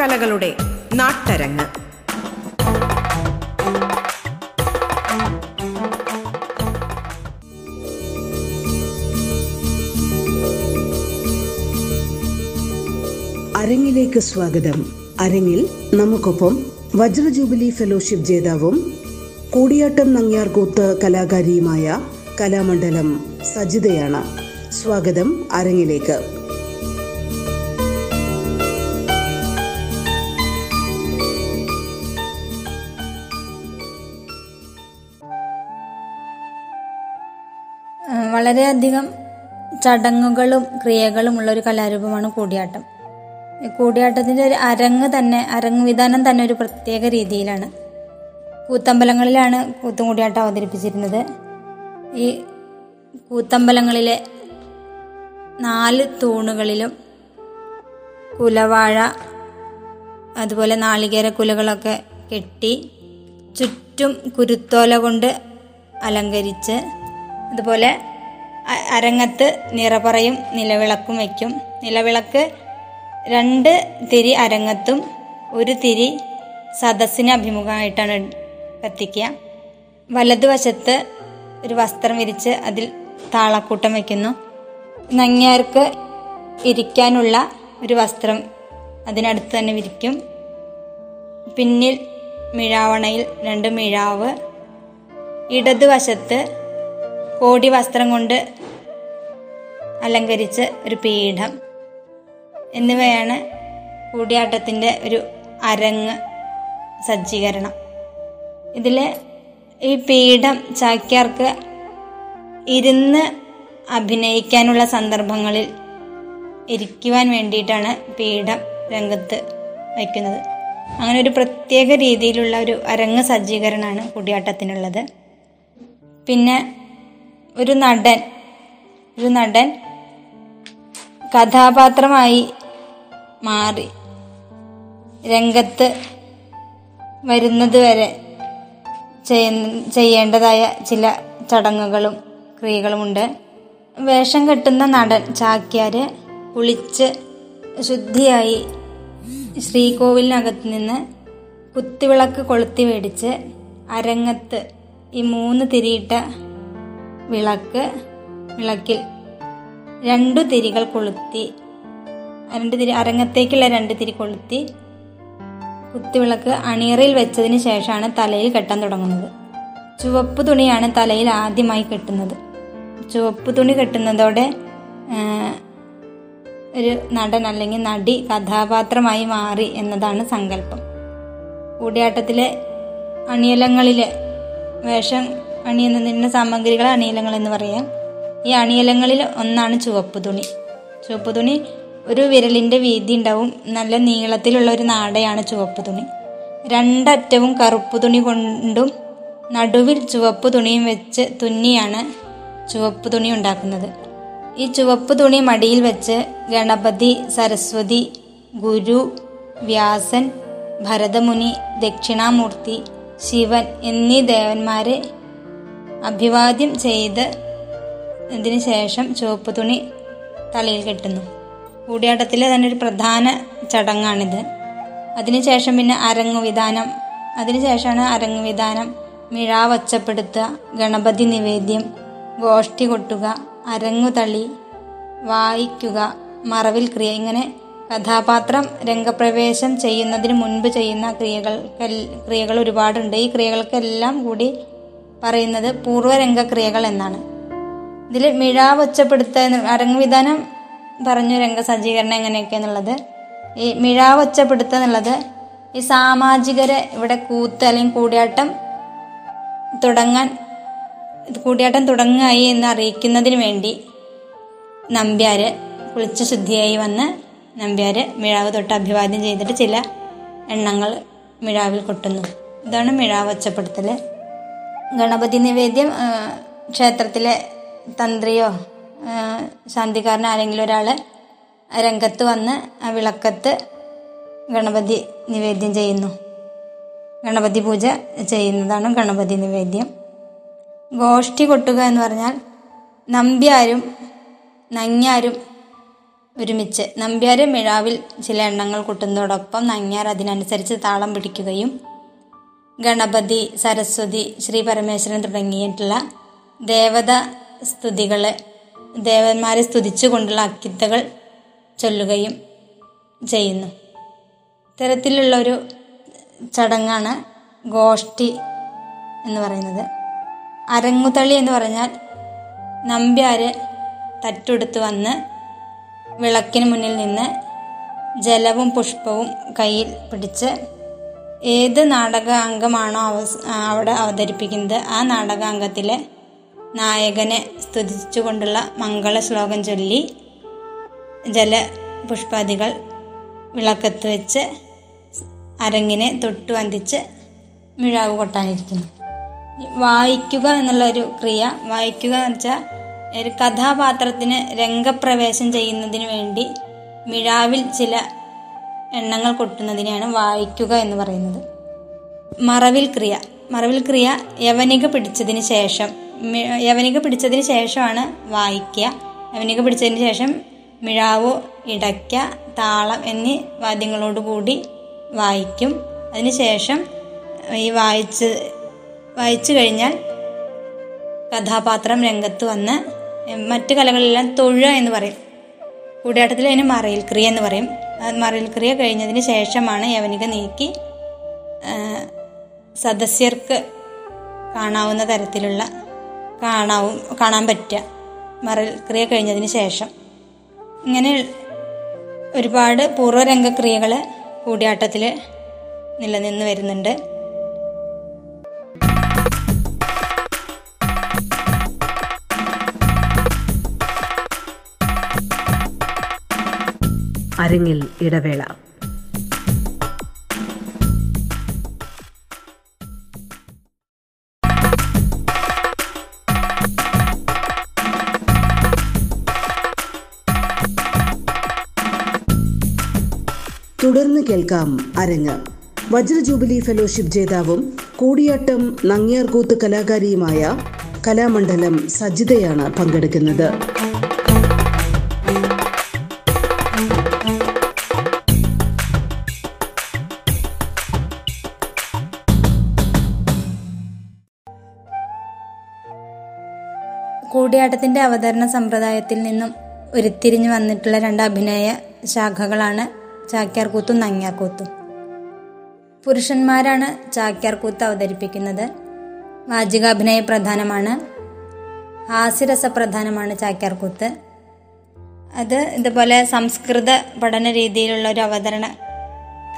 കലകളുടെ നാട്ടരങ്ങ്. അരങ്ങിലേക്ക് സ്വാഗതം. അരങ്ങിൽ നമുക്കൊപ്പം വജ്രജൂബിലി ഫെലോഷിപ്പ് ജേതാവും കൂടിയാട്ടം നങ്ങ്യാർകൂത്ത് കലാകാരിയുമായ കലാമണ്ഡലം സജിതയാണ്. സ്വാഗതം അരങ്ങിലേക്ക്. വളരെയധികം ചടങ്ങുകളും ക്രിയകളും ഉള്ള ഒരു കലാരൂപമാണ് കൂടിയാട്ടം. കൂടിയാട്ടത്തിന്റെ ഒരു അരങ്ങ് തന്നെ അരങ്ങ് വിധാനം തന്നെ ഒരു പ്രത്യേക രീതിയിലാണ്. കൂത്തമ്പലങ്ങളിലാണ് കൂത്തും കൂടിയാട്ടം അവതരിപ്പിച്ചിരുന്നത്. ഈ കൂത്തമ്പലങ്ങളിലെ നാല് തൂണുകളിലും കുലവാഴ അതുപോലെ നാളികേര കുലകളൊക്കെ കെട്ടി ചുറ്റും കുരുത്തോല കൊണ്ട് അലങ്കരിച്ച് അതുപോലെ അരങ്ങത്ത് നിറപറയും നിലവിളക്കും വയ്ക്കും. നിലവിളക്ക് രണ്ട് തിരി അരങ്ങത്തും ഒരു തിരി സദസ്സിന് അഭിമുഖമായിട്ടാണ് കത്തിക്കുക. വലതുവശത്ത് ഒരു വസ്ത്രം വിരിച്ച് അതിൽ താളക്കൂട്ടം വയ്ക്കുന്നു. നങ്ങിയാർക്ക് ഇരിക്കാനുള്ള ഒരു വസ്ത്രം അതിനടുത്ത് തന്നെ വിരിക്കും. പിന്നിൽ മിഴാവണയിൽ രണ്ട് മിഴാവ്. ഇടതുവശത്ത് കോടി വസ്ത്രം കൊണ്ട് അലങ്കരിച്ച ഒരു പീഠം. എന്നിവയാണ് കൂടിയാട്ടത്തിന്റെ ഒരു അരങ്ങ് സജ്ജീകരണം. ഇതിൽ ഈ പീഠം ചാക്യാർക്ക് ഇരുന്ന് അഭിനയിക്കാനുള്ള സന്ദർഭങ്ങളിൽ ഇരിക്കുവാൻ വേണ്ടിയിട്ടാണ് പീഠം രംഗത്ത് വയ്ക്കുന്നത്. അങ്ങനെ ഒരു പ്രത്യേക രീതിയിലുള്ള ഒരു അരങ്ങ് സജ്ജീകരണമാണ് കൂടിയാട്ടത്തിനുള്ളത്. പിന്നെ ഒരു നടൻ. ഒരു നടൻ കഥാപാത്രമായി മാറി. രംഗത്ത് വരുന്നത് വരെ ചെയ്യേണ്ടതായ ചില ചടങ്ങുകളും ക്രിയകളുമുണ്ട്. വേഷം കെട്ടുന്ന നടൻ ചാക്യാര് കുളിച്ച് ശുദ്ധിയായി ശ്രീകോവിലിനകത്ത് നിന്ന് കുത്തിവിളക്ക് കൊളുത്തി മേടിച്ച് അരങ്ങത്ത് ഈ മൂന്ന് തിരിയിട്ട വിളക്ക് വിളക്കിൽ രണ്ടു തിരികൾ കൊളുത്തി രണ്ട് തിരി അരങ്ങത്തേക്കുള്ള രണ്ട് തിരി കൊളുത്തി കുത്തിവിളക്ക് അണിയറയിൽ വെച്ചതിന് ശേഷമാണ് തലയിൽ കെട്ടാൻ തുടങ്ങുന്നത്. ചുവപ്പ് തുണിയാണ് തലയിൽ ആദ്യമായി കെട്ടുന്നത്. ചുവപ്പ് തുണി കെട്ടുന്നതോടെ ഒരു നടൻ അല്ലെങ്കിൽ നടി കഥാപാത്രമായി മാറി എന്നതാണ് സങ്കല്പം. കൂടിയാട്ടത്തിലെ അണിയലങ്ങളിലെ വേഷം അണിയുന്നതിന്റെ സാമഗ്രികൾ അണിയലങ്ങൾ എന്ന് പറയാം. ഈ അണിയലങ്ങളിൽ ഒന്നാണ് ചുവപ്പ് തുണി. ചുവപ്പ് തുണി ഒരു വിരലിന്റെ വീതി ഉണ്ടാവും. നല്ല നീളത്തിലുള്ള ഒരു നാടയാണ് ചുവപ്പ് തുണി. രണ്ടറ്റവും കറുപ്പ് തുണി കൊണ്ടും നടുവിൽ ചുവപ്പ് തുണിയും വെച്ച് തുന്നിയാണ് ചുവപ്പ് തുണി ഉണ്ടാക്കുന്നത്. ഈ ചുവപ്പ് തുണി മടിയിൽ വെച്ച് ഗണപതി സരസ്വതി ഗുരു വ്യാസൻ ഭരതമുനി ദക്ഷിണാമൂർത്തി ശിവൻ എന്നീ ദേവന്മാരെ അഭിവാദ്യം ചെയ്ത് ഇതിന് ശേഷം ചുവപ്പ് തുണി തലയിൽ കെട്ടുന്നു. കൂടിയാട്ടത്തിലെ തന്നെ ഒരു പ്രധാന ചടങ്ങാണിത്. അതിനുശേഷം പിന്നെ അരങ്ങുവിധാനം അതിനുശേഷമാണ് അരങ്ങുവിധാനം മിഴാവ് ഒച്ചപ്പെടുത്തുക ഗണപതി നിവേദ്യം ഗോഷ്ടി കൊട്ടുക അരങ്ങുതളി വായിക്കുക മറവിൽ ക്രിയ ഇങ്ങനെ കഥാപാത്രം രംഗപ്രവേശം ചെയ്യുന്നതിന് മുൻപ് ചെയ്യുന്ന ക്രിയകൾ ക്രിയകൾ ഒരുപാടുണ്ട്. ഈ ക്രിയകൾക്കെല്ലാം കൂടി പറയുന്നത് പൂർവരംഗ ക്രിയകൾ എന്നാണ് ഇതിൽ മിഴാവ് ഒച്ചപ്പെടുത്തുക അരങ്ങുവിധാനം പറഞ്ഞു രംഗസജ്ജീകരണം എങ്ങനെയൊക്കെ എന്നുള്ളത്? ഈ മിഴാവ് ഒച്ചപ്പെടുത്തുക എന്നുള്ളത് ഈ സാമാജികരെ ഇവിടെ കൂത്ത് അല്ലെങ്കിൽ കൂടിയാട്ടം തുടങ്ങാൻ കൂടിയാട്ടം തുടങ്ങായി എന്ന് അറിയിക്കുന്നതിന് വേണ്ടി നമ്പ്യാര് കുളിച്ച് ശുദ്ധിയായി വന്ന് നമ്പ്യാര് മിഴാവ് തൊട്ട് അഭിവാദ്യം ചെയ്തിട്ട് ചില എണ്ണങ്ങൾ മിഴാവിൽ കൊട്ടുന്നു. ഇതാണ് മിഴാവ് ഒച്ചപ്പെടുത്തൽ ഗണപതി നിവേദ്യം ക്ഷേത്രത്തിലെ തന്ത്രിയോ ശാന്തിക്കാരൻ ആരെങ്കിലും ഒരാൾ രംഗത്ത് വന്ന് ആ വിളക്കത്ത് ഗണപതി നിവേദ്യം ചെയ്യുന്നു. ഗണപതി പൂജ ചെയ്യുന്നതാണ് ഗണപതി നിവേദ്യം. ഗോഷ്ഠി കൊട്ടുക എന്ന് പറഞ്ഞാൽ നമ്പ്യാരും നങ്ങ്യാരും ഒരുമിച്ച് നമ്പ്യാർ മിഴാവിൽ ചില എണ്ണങ്ങൾ കൊട്ടുന്നതോടൊപ്പം നങ്ങ്യാർ അതിനനുസരിച്ച് താളം പിടിക്കുകയും ഗണപതി സരസ്വതി ശ്രീ പരമേശ്വരൻ തുടങ്ങിയിട്ടുള്ള ദേവത സ്തുതികൾ ദേവന്മാരെ സ്തുതിച്ചുകൊണ്ടുള്ള അക്കിത്തകൾ ചൊല്ലുകയും ചെയ്യുന്നു. ഇത്തരത്തിലുള്ള ഒരു ചടങ്ങാണ് ഗോഷ്ഠി എന്ന് പറയുന്നത്. അരങ്ങുതളി എന്ന് പറഞ്ഞാൽ നമ്പ്യാര് തറ്റെടുത്ത് വന്ന് വിളക്കിന് മുന്നിൽ നിന്ന് ജലവും പുഷ്പവും കയ്യിൽ പിടിച്ച് ഏത് നാടക അംഗമാണോ അവിടെ അവതരിപ്പിക്കുന്നത് ആ നാടകാംഗത്തിലെ നായകനെ സ്തുതിച്ചുകൊണ്ടുള്ള മംഗള ശ്ലോകം ചൊല്ലി ജല പുഷ്പാദികൾ വിളക്കത്ത് വെച്ച് അരങ്ങിനെ തൊട്ടു വന്തിച്ച് മിഴാവ് കൊട്ടാനിരിക്കുന്നു. വായിക്കുക എന്നുള്ളൊരു ക്രിയ വായിക്കുക എന്ന് വെച്ചാൽ ഒരു കഥാപാത്രത്തിന് രംഗപ്രവേശം ചെയ്യുന്നതിന് വേണ്ടി മിഴാവിൽ ചില എണ്ണങ്ങൾ കൊട്ടുന്നതിനെയാണ് വായിക്കുക എന്ന് പറയുന്നത്. മറവിൽ ക്രിയ. മറവിൽ ക്രിയ യവനിക പിടിച്ചതിന് ശേഷം യവനിക പിടിച്ചതിന് ശേഷമാണ് വായിക്കുക. യവനിക പിടിച്ചതിന് ശേഷം മിഴാവ് ഇടയ്ക്ക താളം എന്നീ വാദ്യങ്ങളോടുകൂടി വായിക്കും. അതിനുശേഷം ഈ വായിച്ച് വായിച്ചു കഴിഞ്ഞാൽ കഥാപാത്രം രംഗത്ത് വന്ന് മറ്റു കലകളിലെല്ലാം തൊഴ എന്ന് പറയും. കൂടിയാട്ടത്തിൽ അതിന് മറയിൽ ക്രിയ എന്ന് പറയും. മറയിൽ ക്രിയ കഴിഞ്ഞതിന് ശേഷമാണ് യവനിക നീക്കി സദസ്യർക്ക് കാണാവുന്ന തരത്തിലുള്ള കാണാവും കാണാൻ പറ്റുക. മറയിൽ ക്രിയ കഴിഞ്ഞതിന് ശേഷം. ഇങ്ങനെ ഒരുപാട് പൂർവരംഗക്രിയകൾ കൂടിയാട്ടത്തിൽ നിലനിന്ന് വരുന്നുണ്ട്. അരങ്ങിൽ ഇടവേള. തുടർന്ന് കേൾക്കാം അരങ്ങ്. വജ്ര ജൂബിലി ഫെലോഷിപ്പ് ജേതാവും കൂടിയാട്ടം നങ്ങിയാർകൂത്ത് കലാകാരിയുമായ കലാമണ്ഡലം സജിതയാണ് പങ്കെടുക്കുന്നത്. കൂടിയാട്ടത്തിന്റെ അവതരണ സമ്പ്രദായത്തിൽ നിന്നും ഉരുത്തിരിഞ്ഞു വന്നിട്ടുള്ള രണ്ട് അഭിനയ ശാഖകളാണ് ചാക്യാർകൂത്തും നങ്ങ്യാർകൂത്തും. പുരുഷന്മാരാണ് ചാക്യാർകൂത്ത് അവതരിപ്പിക്കുന്നത്. വാചികാഭിനയ പ്രധാനമാണ്. ഹാസ്യരസ പ്രധാനമാണ് ചാക്യാർകൂത്ത്. അത് ഇതുപോലെ സംസ്കൃത പഠന രീതിയിലുള്ള ഒരു അവതരണ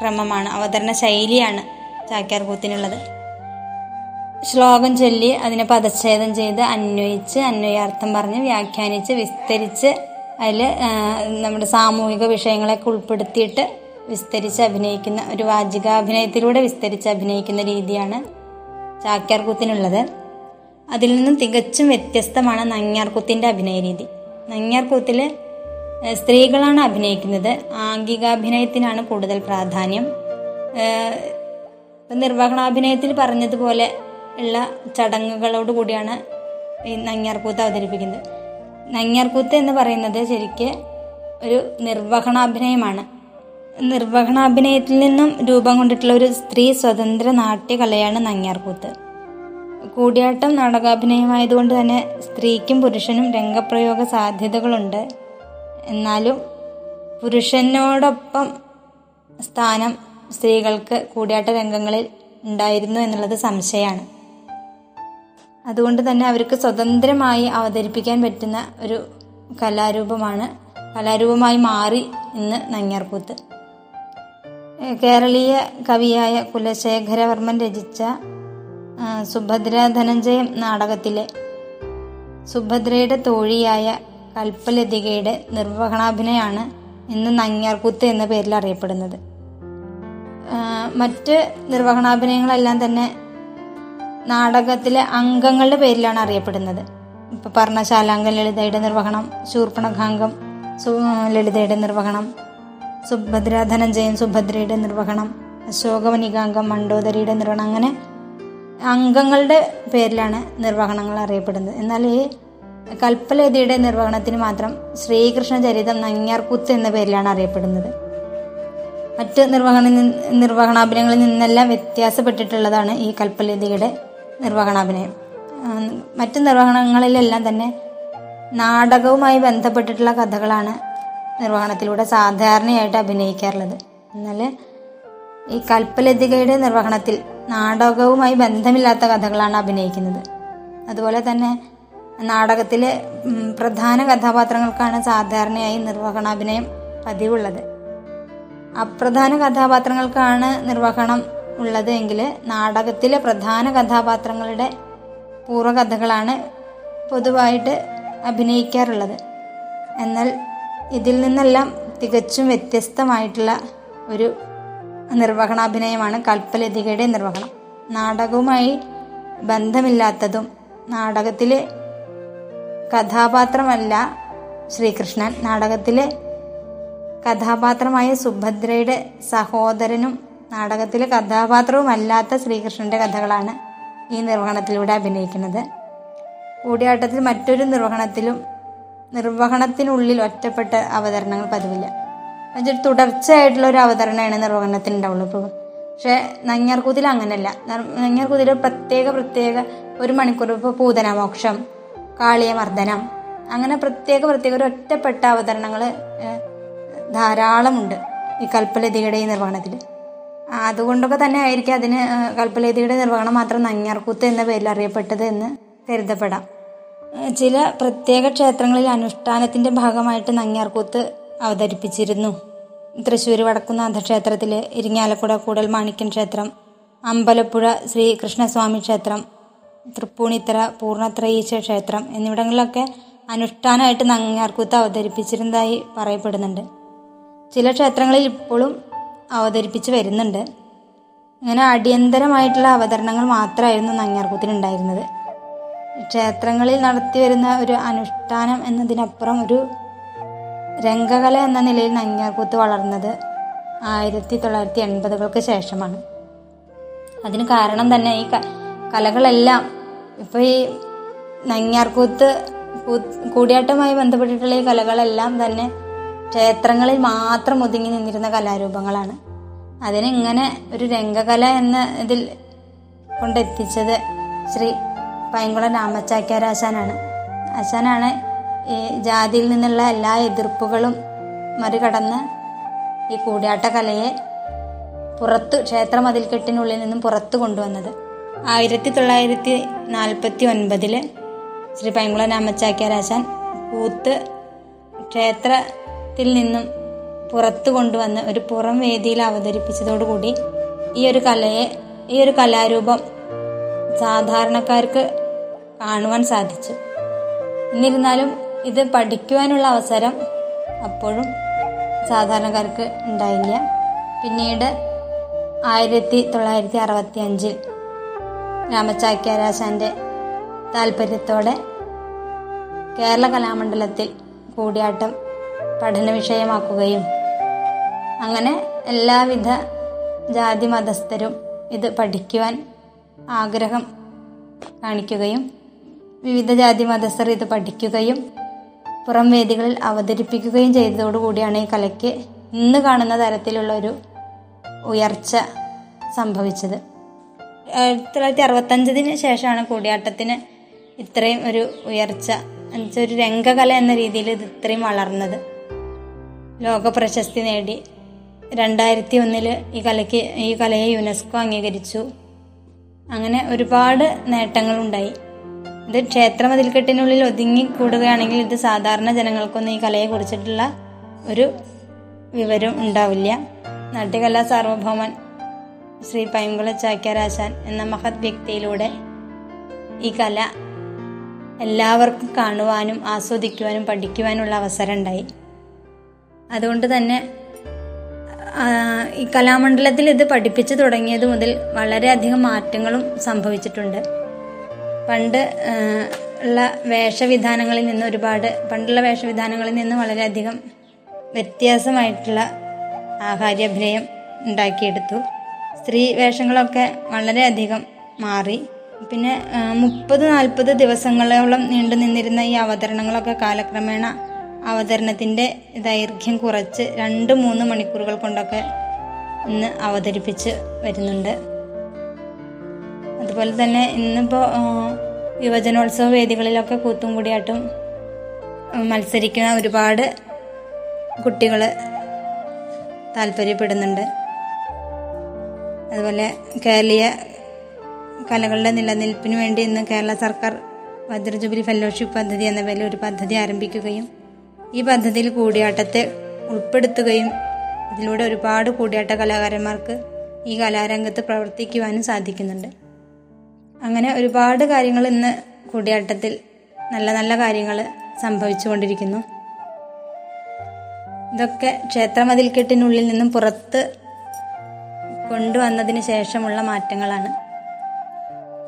ക്രമമാണ് അവതരണ ശൈലിയാണ് ചാക്യാർകൂത്തിനുള്ളത്. ശ്ലോകം ചൊല്ലി അതിനെ പദച്ഛേദം ചെയ്ത് അന്വയിച്ച് അന്വയാർത്ഥം പറഞ്ഞ് വ്യാഖ്യാനിച്ച് വിസ്തരിച്ച് അതിൽ നമ്മുടെ സാമൂഹിക വിഷയങ്ങളൊക്കെ ഉൾപ്പെടുത്തിയിട്ട് വിസ്തരിച്ച് അഭിനയിക്കുന്ന ഒരു വാചികാഭിനയത്തിലൂടെ വിസ്തരിച്ച് അഭിനയിക്കുന്ന രീതിയാണ് ചാക്യാർകൂത്തിനുള്ളത്. അതിൽ നിന്നും തികച്ചും വ്യത്യസ്തമാണ് നങ്ങ്യാർകൂത്തിന്റെ അഭിനയ രീതി. നങ്ങ്യാർകൂത്തിൽ സ്ത്രീകളാണ് അഭിനയിക്കുന്നത്. ആംഗികാഭിനയത്തിനാണ് കൂടുതൽ പ്രാധാന്യം. നിർവഹണാഭിനയത്തിൽ പറഞ്ഞതുപോലെ ഉള്ള ചടങ്ങുകളോട് കൂടിയാണ് ഈ നങ്ങ്യാർകൂത്ത് അവതരിപ്പിക്കുന്നത്. നങ്ങ്യാർകൂത്ത് എന്ന് പറയുന്നത് ശരിക്ക് ഒരു നിർവഹണാഭിനയമാണ്. നിർവഹണാഭിനയത്തിൽ നിന്നും രൂപം കൊണ്ടിട്ടുള്ള ഒരു സ്ത്രീ സ്വതന്ത്ര നാട്യകലയാണ് നങ്ങ്യാർകൂത്ത്. കൂടിയാട്ടം നാടകാഭിനയമായതുകൊണ്ട് തന്നെ സ്ത്രീക്കും പുരുഷനും രംഗപ്രയോഗ സാധ്യതകളുണ്ട്. എന്നാലും പുരുഷനോടൊപ്പം സ്ഥാനം സ്ത്രീകൾക്ക് കൂടിയാട്ട രംഗങ്ങളിൽ ഉണ്ടായിരുന്നു എന്നുള്ളത് സംശയമാണ്. അതുകൊണ്ട് തന്നെ അവർക്ക് സ്വതന്ത്രമായി അവതരിപ്പിക്കാൻ പറ്റുന്ന ഒരു കലാരൂപമാണ്. കലാരൂപമായി മാറി ഇന്ന് നങ്ങ്യാർകൂത്ത്. കേരളീയ കവിയായ കുലശേഖരവർമ്മൻ രചിച്ച സുഭദ്ര ധനഞ്ജയം നാടകത്തിലെ സുഭദ്രയുടെ തോഴിയായ കൽപ്പലതികയുടെ നിർവഹണാഭിനയാണ് ഇന്ന് നങ്ങ്യാർകൂത്ത് എന്ന പേരിൽ അറിയപ്പെടുന്നത്. മറ്റ് നിർവഹണാഭിനയങ്ങളെല്ലാം തന്നെ നാടകത്തിലെ അംഗങ്ങളുടെ പേരിലാണ് അറിയപ്പെടുന്നത്. ഇപ്പൊ പറഞ്ഞ ശാലാംഗം ലളിതയുടെ നിർവഹണം ശൂർപ്പണഖാംഗം ലളിതയുടെ നിർവഹണം സുഭദ്ര ധനഞ്ജയൻ സുഭദ്രയുടെ നിർവഹണം അശോകവനികാംഗം മണ്ടോദരിയുടെ നിർവഹണം അങ്ങനെ അംഗങ്ങളുടെ പേരിലാണ് നിർവഹണങ്ങൾ അറിയപ്പെടുന്നത്. എന്നാൽ ഈ കൽപ്പലതിയുടെ നിർവഹണത്തിന് മാത്രം ശ്രീകൃഷ്ണ ചരിതം നങ്ങ്യാർകൂത്ത് എന്ന പേരിലാണ് അറിയപ്പെടുന്നത്. മറ്റ് നിർവഹണ നിർവഹണാഭിനങ്ങളിൽ നിന്നെല്ലാം വ്യത്യാസപ്പെട്ടിട്ടുള്ളതാണ് ഈ കൽപ്പലതിയുടെ നിർവഹണാഭിനയം. മറ്റ് നിർവഹണങ്ങളിലെല്ലാം തന്നെ നാടകവുമായി ബന്ധപ്പെട്ടിട്ടുള്ള കഥകളാണ് നിർവഹണത്തിലൂടെ സാധാരണയായിട്ട് അഭിനയിക്കാറുള്ളത്. എന്നാൽ ഈ കൽപ്പലതികയുടെ നിർവഹണത്തിൽ നാടകവുമായി ബന്ധമില്ലാത്ത കഥകളാണ് അഭിനയിക്കുന്നത്. അതുപോലെ തന്നെ നാടകത്തിലെ പ്രധാന കഥാപാത്രങ്ങൾക്കാണ് സാധാരണയായി നിർവഹണാഭിനയം പതിവുള്ളത്. അപ്രധാന കഥാപാത്രങ്ങൾക്കാണ് നിർവഹണം ഉള്ളത് എങ്കിൽ നാടകത്തിലെ പ്രധാന കഥാപാത്രങ്ങളുടെ പൂർവകഥകളാണ് പൊതുവായിട്ട് അഭിനയിക്കാറുള്ളത്. എന്നാൽ ഇതിൽ നിന്നെല്ലാം തികച്ചും വ്യത്യസ്തമായിട്ടുള്ള ഒരു നിർവഹണാഭിനയമാണ് കൽപ്പലതികയുടെ നിർവഹണം. നാടകവുമായി ബന്ധമില്ലാത്തതും നാടകത്തിലെ കഥാപാത്രമല്ല ശ്രീകൃഷ്ണൻ. നാടകത്തിലെ കഥാപാത്രമായ സുഭദ്രയുടെ സഹോദരനും നാടകത്തിലെ കഥാപാത്രവുമല്ലാത്ത ശ്രീകൃഷ്ണന്റെ കഥകളാണ് ഈ നിർവഹണത്തിലൂടെ അഭിനയിക്കുന്നത്. കൂടിയാട്ടത്തിൽ മറ്റൊരു നിർവഹണത്തിലും നിർവഹണത്തിനുള്ളിൽ ഒറ്റപ്പെട്ട അവതരണങ്ങൾ പതിവില്ല. എന്നുവെച്ചാൽ തുടർച്ചയായിട്ടുള്ള ഒരു അവതരണമാണ് നിർവഹണത്തിന് ഉണ്ടാവുള്ളൂ ഇപ്പോൾ പക്ഷേ നങ്ങ്യാർകൂത്തിൽ അങ്ങനെയല്ല നങ്ങ്യാർകൂത്തിൽ പ്രത്യേക പ്രത്യേക ഒരു മണിക്കൂർ ഇപ്പോൾ പൂതനമോക്ഷം കാളിയമർദ്ദനം അങ്ങനെ പ്രത്യേക പ്രത്യേക ഒരു ഒറ്റപ്പെട്ട അവതരണങ്ങൾ ധാരാളമുണ്ട് ഈ കൽപ്പലതിയുടെ ഈ നിർവഹണത്തിൽ അതുകൊണ്ടൊക്കെ തന്നെ ആയിരിക്കും അതിന് കൽപ്പലേതിയുടെ നിർവഹണം മാത്രം നങ്ങ്യാർകൂത്ത് എന്ന പേരിൽ അറിയപ്പെട്ടത് എന്ന് കരുതപ്പെടാം. ചില പ്രത്യേക ക്ഷേത്രങ്ങളിൽ അനുഷ്ഠാനത്തിന്റെ ഭാഗമായിട്ട് നങ്ങ്യാർകൂത്ത് അവതരിപ്പിച്ചിരുന്നു. തൃശ്ശൂർ വടക്കുന്നാഥ ക്ഷേത്രത്തിലെ ഇരിങ്ങാലക്കുട കൂടൽ മാണിക്യൻ ക്ഷേത്രം അമ്പലപ്പുഴ ശ്രീ കൃഷ്ണസ്വാമി ക്ഷേത്രം തൃപ്പൂണിത്തറ പൂർണത്രയീശ ക്ഷേത്രം എന്നിവിടങ്ങളിലൊക്കെ അനുഷ്ഠാനമായിട്ട് നങ്ങ്യാർകൂത്ത് അവതരിപ്പിച്ചിരുന്നതായി പറയപ്പെടുന്നുണ്ട്. ചില ക്ഷേത്രങ്ങളിൽ ഇപ്പോഴും അവതരിപ്പിച്ച് വരുന്നുണ്ട്. അങ്ങനെ അടിയന്തരമായിട്ടുള്ള അവതരണങ്ങൾ മാത്രമായിരുന്നു നങ്ങ്യാർകൂത്തിനുണ്ടായിരുന്നത്. ക്ഷേത്രങ്ങളിൽ നടത്തി വരുന്ന ഒരു അനുഷ്ഠാനം എന്നതിനപ്പുറം ഒരു രംഗകല എന്ന നിലയിൽ നങ്ങ്യാർകൂത്ത് വളർന്നത് ആയിരത്തി തൊള്ളായിരത്തി എൺപതുകൾക്ക് ശേഷമാണ്. അതിന് കാരണം തന്നെ ഈ കലകളെല്ലാം ഇപ്പോൾ ഈ നങ്ങ്യാർകൂത്ത് കൂടിയാട്ടമായി ബന്ധപ്പെട്ടിട്ടുള്ള ഈ കലകളെല്ലാം തന്നെ ക്ഷേത്രങ്ങളിൽ മാത്രം ഒതുങ്ങി നിന്നിരുന്ന കലാരൂപങ്ങളാണ്. അതിനിങ്ങനെ ഒരു രംഗകല എന്ന ഇതിൽ കൊണ്ടെത്തിച്ചത് ശ്രീ പൈങ്കുളം രാമച്ചാക്യാരാശാനാണ് ആശാനാണ്. ഈ ജാതിയിൽ നിന്നുള്ള എല്ലാ എതിർപ്പുകളും മറികടന്ന് ഈ കൂടിയാട്ട കലയെ പുറത്ത് ക്ഷേത്ര മതിൽക്കെട്ടിനുള്ളിൽ നിന്നും പുറത്തു കൊണ്ടുവന്നത്. ആയിരത്തി തൊള്ളായിരത്തി നാൽപ്പത്തി ഒൻപതിൽ ശ്രീ പൈങ്കുളം രാമച്ചാക്യാരാശാൻ കൂത്ത് ക്ഷേത്രത്തിൽ നിന്നും പുറത്തു കൊണ്ടുവന്ന് ഒരു പുറം വേദിയിൽ അവതരിപ്പിച്ചതോടുകൂടി ഈ ഒരു കലയെ ഈ ഒരു കലാരൂപം സാധാരണക്കാർക്ക് കാണുവാൻ സാധിച്ചു. എന്നിരുന്നാലും ഇത് പഠിക്കുവാനുള്ള അവസരം അപ്പോഴും സാധാരണക്കാർക്ക് ഉണ്ടായില്ല. പിന്നീട് ആയിരത്തി തൊള്ളായിരത്തി അറുപത്തി അഞ്ചിൽ രാമചാക്യാരാശാന്റെ താല്പര്യത്തോടെ കേരള കലാമണ്ഡലത്തിൽ കൂടിയാട്ടം പഠന വിഷയമാക്കുകയും അങ്ങനെ എല്ലാവിധ ജാതി മതസ്ഥരും ഇത് പഠിക്കുവാൻ ആഗ്രഹം കാണിക്കുകയും വിവിധ ജാതി മതസ്ഥർ ഇത് പഠിക്കുകയും പുറം വേദികളിൽ അവതരിപ്പിക്കുകയും ചെയ്തതോടുകൂടിയാണ് ഈ കലയ്ക്ക് ഇന്ന് കാണുന്ന തരത്തിലുള്ള ഒരു ഉയർച്ച സംഭവിച്ചത്. ആയിരത്തി തൊള്ളായിരത്തി അറുപത്തഞ്ചതിന് ശേഷമാണ് കൂടിയാട്ടത്തിന് ഇത്രയും ഒരു ഉയർച്ച. എന്നുവെച്ചാൽ ഒരു രംഗകല എന്ന രീതിയിൽ ഇത് ഇത്രയും വളർന്നത്. ലോക പ്രശസ്തി നേടി. രണ്ടായിരത്തി ഒന്നിൽ ഈ കലയ്ക്ക് ഈ കലയെ യുനെസ്കോ അംഗീകരിച്ചു. അങ്ങനെ ഒരുപാട് നേട്ടങ്ങളുണ്ടായി ഇത് ക്ഷേത്ര മതിൽക്കെട്ടിനുള്ളിൽ ഒതുങ്ങി കൂടുകയാണെങ്കിൽ ഇത് സാധാരണ ജനങ്ങൾക്കൊന്നും ഈ കലയെ കുറിച്ചിട്ടുള്ള ഒരു വിവരം ഉണ്ടാവില്ല. നാട്യകലാ സാർവഭൗമൻ ശ്രീ പൈങ്കുള ചാക്യാരാശാൻ എന്ന മഹത് വ്യക്തിയിലൂടെ ഈ കല എല്ലാവർക്കും കാണുവാനും ആസ്വദിക്കുവാനും പഠിക്കുവാനുള്ള അവസരം ഉണ്ടായി. അതുകൊണ്ട് തന്നെ ഈ കലാമണ്ഡലത്തിൽ ഇത് പഠിപ്പിച്ചു തുടങ്ങിയത് മുതൽ വളരെയധികം മാറ്റങ്ങളും സംഭവിച്ചിട്ടുണ്ട്. പണ്ട് ഉള്ള വേഷവിധാനങ്ങളിൽ നിന്ന് ഒരുപാട് പണ്ടുള്ള വേഷവിധാനങ്ങളിൽ നിന്ന് വളരെയധികം വ്യത്യാസമായിട്ടുള്ള ആഹാര്യാഭിനയം ഉണ്ടാക്കിയെടുത്തു. സ്ത്രീ വേഷങ്ങളൊക്കെ വളരെയധികം മാറി. പിന്നെ മുപ്പത് നാൽപ്പത് ദിവസങ്ങളോളം നീണ്ടു നിന്നിരുന്ന ഈ അവതരണങ്ങളൊക്കെ കാലക്രമേണ അവതരണത്തിന്റെ ദൈർഘ്യം കുറച്ച് രണ്ട് മൂന്ന് മണിക്കൂറുകൾ കൊണ്ടൊക്കെ ഇന്ന് അവതരിപ്പിച്ച് വരുന്നുണ്ട്. അതുപോലെ തന്നെ ഇന്നിപ്പോൾ യുവജനോത്സവ വേദികളിലൊക്കെ കൂത്തും കൂടിയാട്ടും മത്സരിക്കുന്ന ഒരുപാട് കുട്ടികൾ താല്പര്യപ്പെടുന്നുണ്ട്. അതുപോലെ കേരളീയ കലകളുടെ നിലനിൽപ്പിന് വേണ്ടി ഇന്ന് കേരള സർക്കാർ വജ്രജൂബിലി ഫെലോഷിപ്പ് പദ്ധതി എന്ന പേരിൽ ഒരു പദ്ധതി ആരംഭിക്കുകയും ഈ പദ്ധതിയിൽ കൂടിയാട്ടത്തെ ഉൾപ്പെടുത്തുകയും ഇതിലൂടെ ഒരുപാട് കൂടിയാട്ട കലാകാരന്മാർക്ക് ഈ കലാരംഗത്ത് പ്രവർത്തിക്കുവാനും സാധിക്കുന്നുണ്ട്. അങ്ങനെ ഒരുപാട് കാര്യങ്ങൾ ഇന്ന് കൂടിയാട്ടത്തിൽ നല്ല നല്ല കാര്യങ്ങൾ സംഭവിച്ചുകൊണ്ടിരിക്കുന്നു. ഇതൊക്കെ ക്ഷേത്രമതിൽക്കെട്ടിനുള്ളിൽ നിന്നും പുറത്ത് കൊണ്ടുവന്നതിന് ശേഷമുള്ള മാറ്റങ്ങളാണ്.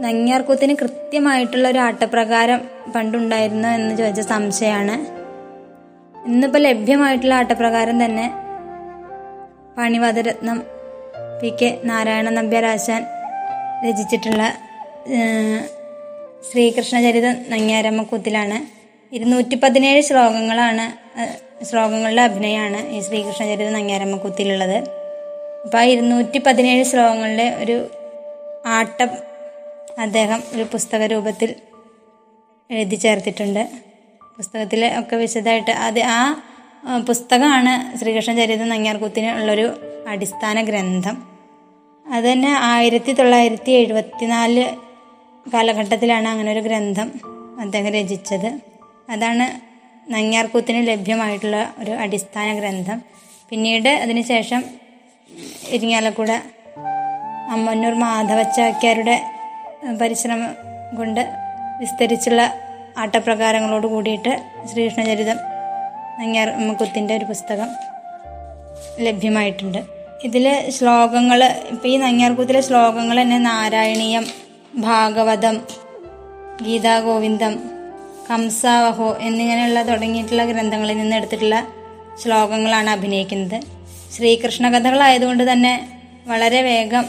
നങ്ങ്യാർകൂത്തിന് കൃത്യമായിട്ടുള്ള ഒരു ആട്ടപ്രകാരം പണ്ടുണ്ടായിരുന്നു എന്ന് ചോദിച്ച സംശയമാണ്. ഇന്നിപ്പോൾ ലഭ്യമായിട്ടുള്ള ആട്ടപ്രകാരം തന്നെ പണിവതരത്നം പി കെ നാരായണ നമ്പ്യാരാശാൻ രചിച്ചിട്ടുള്ള ശ്രീകൃഷ്ണചരിതം നങ്ങ്യാരമ്മക്കൂത്തിലാണ്. ഇരുന്നൂറ്റി പതിനേഴ് ശ്ലോകങ്ങളാണ് ശ്ലോകങ്ങളുടെ അഭിനയമാണ് ഈ ശ്രീകൃഷ്ണചരിതം നങ്ങ്യാരമ്മക്കൂത്തിലുള്ളത്. അപ്പോൾ ആ ഇരുന്നൂറ്റി പതിനേഴ് ശ്ലോകങ്ങളുടെ ഒരു ആട്ടം അദ്ദേഹം ഒരു പുസ്തക രൂപത്തിൽ എഴുതി ചേർത്തിട്ടുണ്ട്. പുസ്തകത്തിൽ ഒക്കെ വിശദമായിട്ട് അത് ആ പുസ്തകമാണ് ശ്രീകൃഷ്ണ ചരിതം നങ്ങ്യാർകൂത്തിന് ഉള്ളൊരു അടിസ്ഥാന ഗ്രന്ഥം. അത് തന്നെ ആയിരത്തി തൊള്ളായിരത്തി എഴുപത്തിനാല് കാലഘട്ടത്തിലാണ് അങ്ങനെ ഒരു ഗ്രന്ഥം അദ്ദേഹം രചിച്ചത്. അതാണ് നങ്ങ്യാർകൂത്തിന് ലഭ്യമായിട്ടുള്ള ഒരു അടിസ്ഥാന ഗ്രന്ഥം. പിന്നീട് അതിനുശേഷം ഇരിങ്ങാലക്കുട അമ്മന്നൂർ മാധവച്ചാക്യാരുടെ പരിശ്രമം കൊണ്ട് വിസ്തരിച്ചുള്ള ആട്ടപ്രകാരങ്ങളോട് കൂടിയിട്ട് ശ്രീകൃഷ്ണചരിതം നങ്ങ്യാർ കുത്തിന്റെ ഒരു പുസ്തകം ലഭ്യമായിട്ടുണ്ട്. ഇതിലെ ശ്ലോകങ്ങൾ ഇപ്പം ഈ നങ്ങ്യാർകൂത്തിലെ ശ്ലോകങ്ങൾ തന്നെ നാരായണീയം ഭാഗവതം ഗീതാഗോവിന്ദം കംസാവഹോ എന്നിങ്ങനെയുള്ള തുടങ്ങിയിട്ടുള്ള ഗ്രന്ഥങ്ങളിൽ നിന്ന് എടുത്തിട്ടുള്ള ശ്ലോകങ്ങളാണ് അഭിനയിക്കുന്നത്. ശ്രീകൃഷ്ണ കഥകളായതുകൊണ്ട് തന്നെ വളരെ വേഗം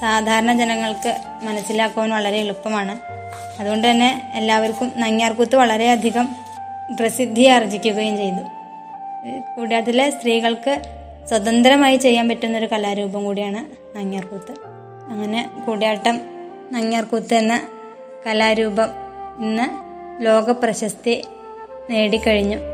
സാധാരണ ജനങ്ങൾക്ക് മനസ്സിലാക്കുവാൻ വളരെ എളുപ്പമാണ്. അതുകൊണ്ട് തന്നെ എല്ലാവർക്കും നങ്ങ്യാർകൂത്ത് വളരെയധികം പ്രസിദ്ധി ആർജിക്കുകയും ചെയ്തു. കൂടാതെ സ്ത്രീകൾക്ക് സ്വതന്ത്രമായി ചെയ്യാൻ പറ്റുന്ന ഒരു കലാരൂപം കൂടിയാണ് നങ്ങ്യാർകൂത്ത് അങ്ങനെ കൂടിയാട്ടം നങ്ങ്യാർകൂത്ത് എന്ന കലാരൂപം ഇന്ന് ലോക പ്രശസ്തി നേടിക്കഴിഞ്ഞു.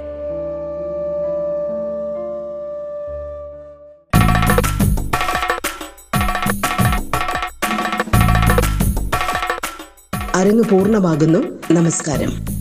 അരങ്ങ് പൂർണമാകുന്നു. നമസ്കാരം.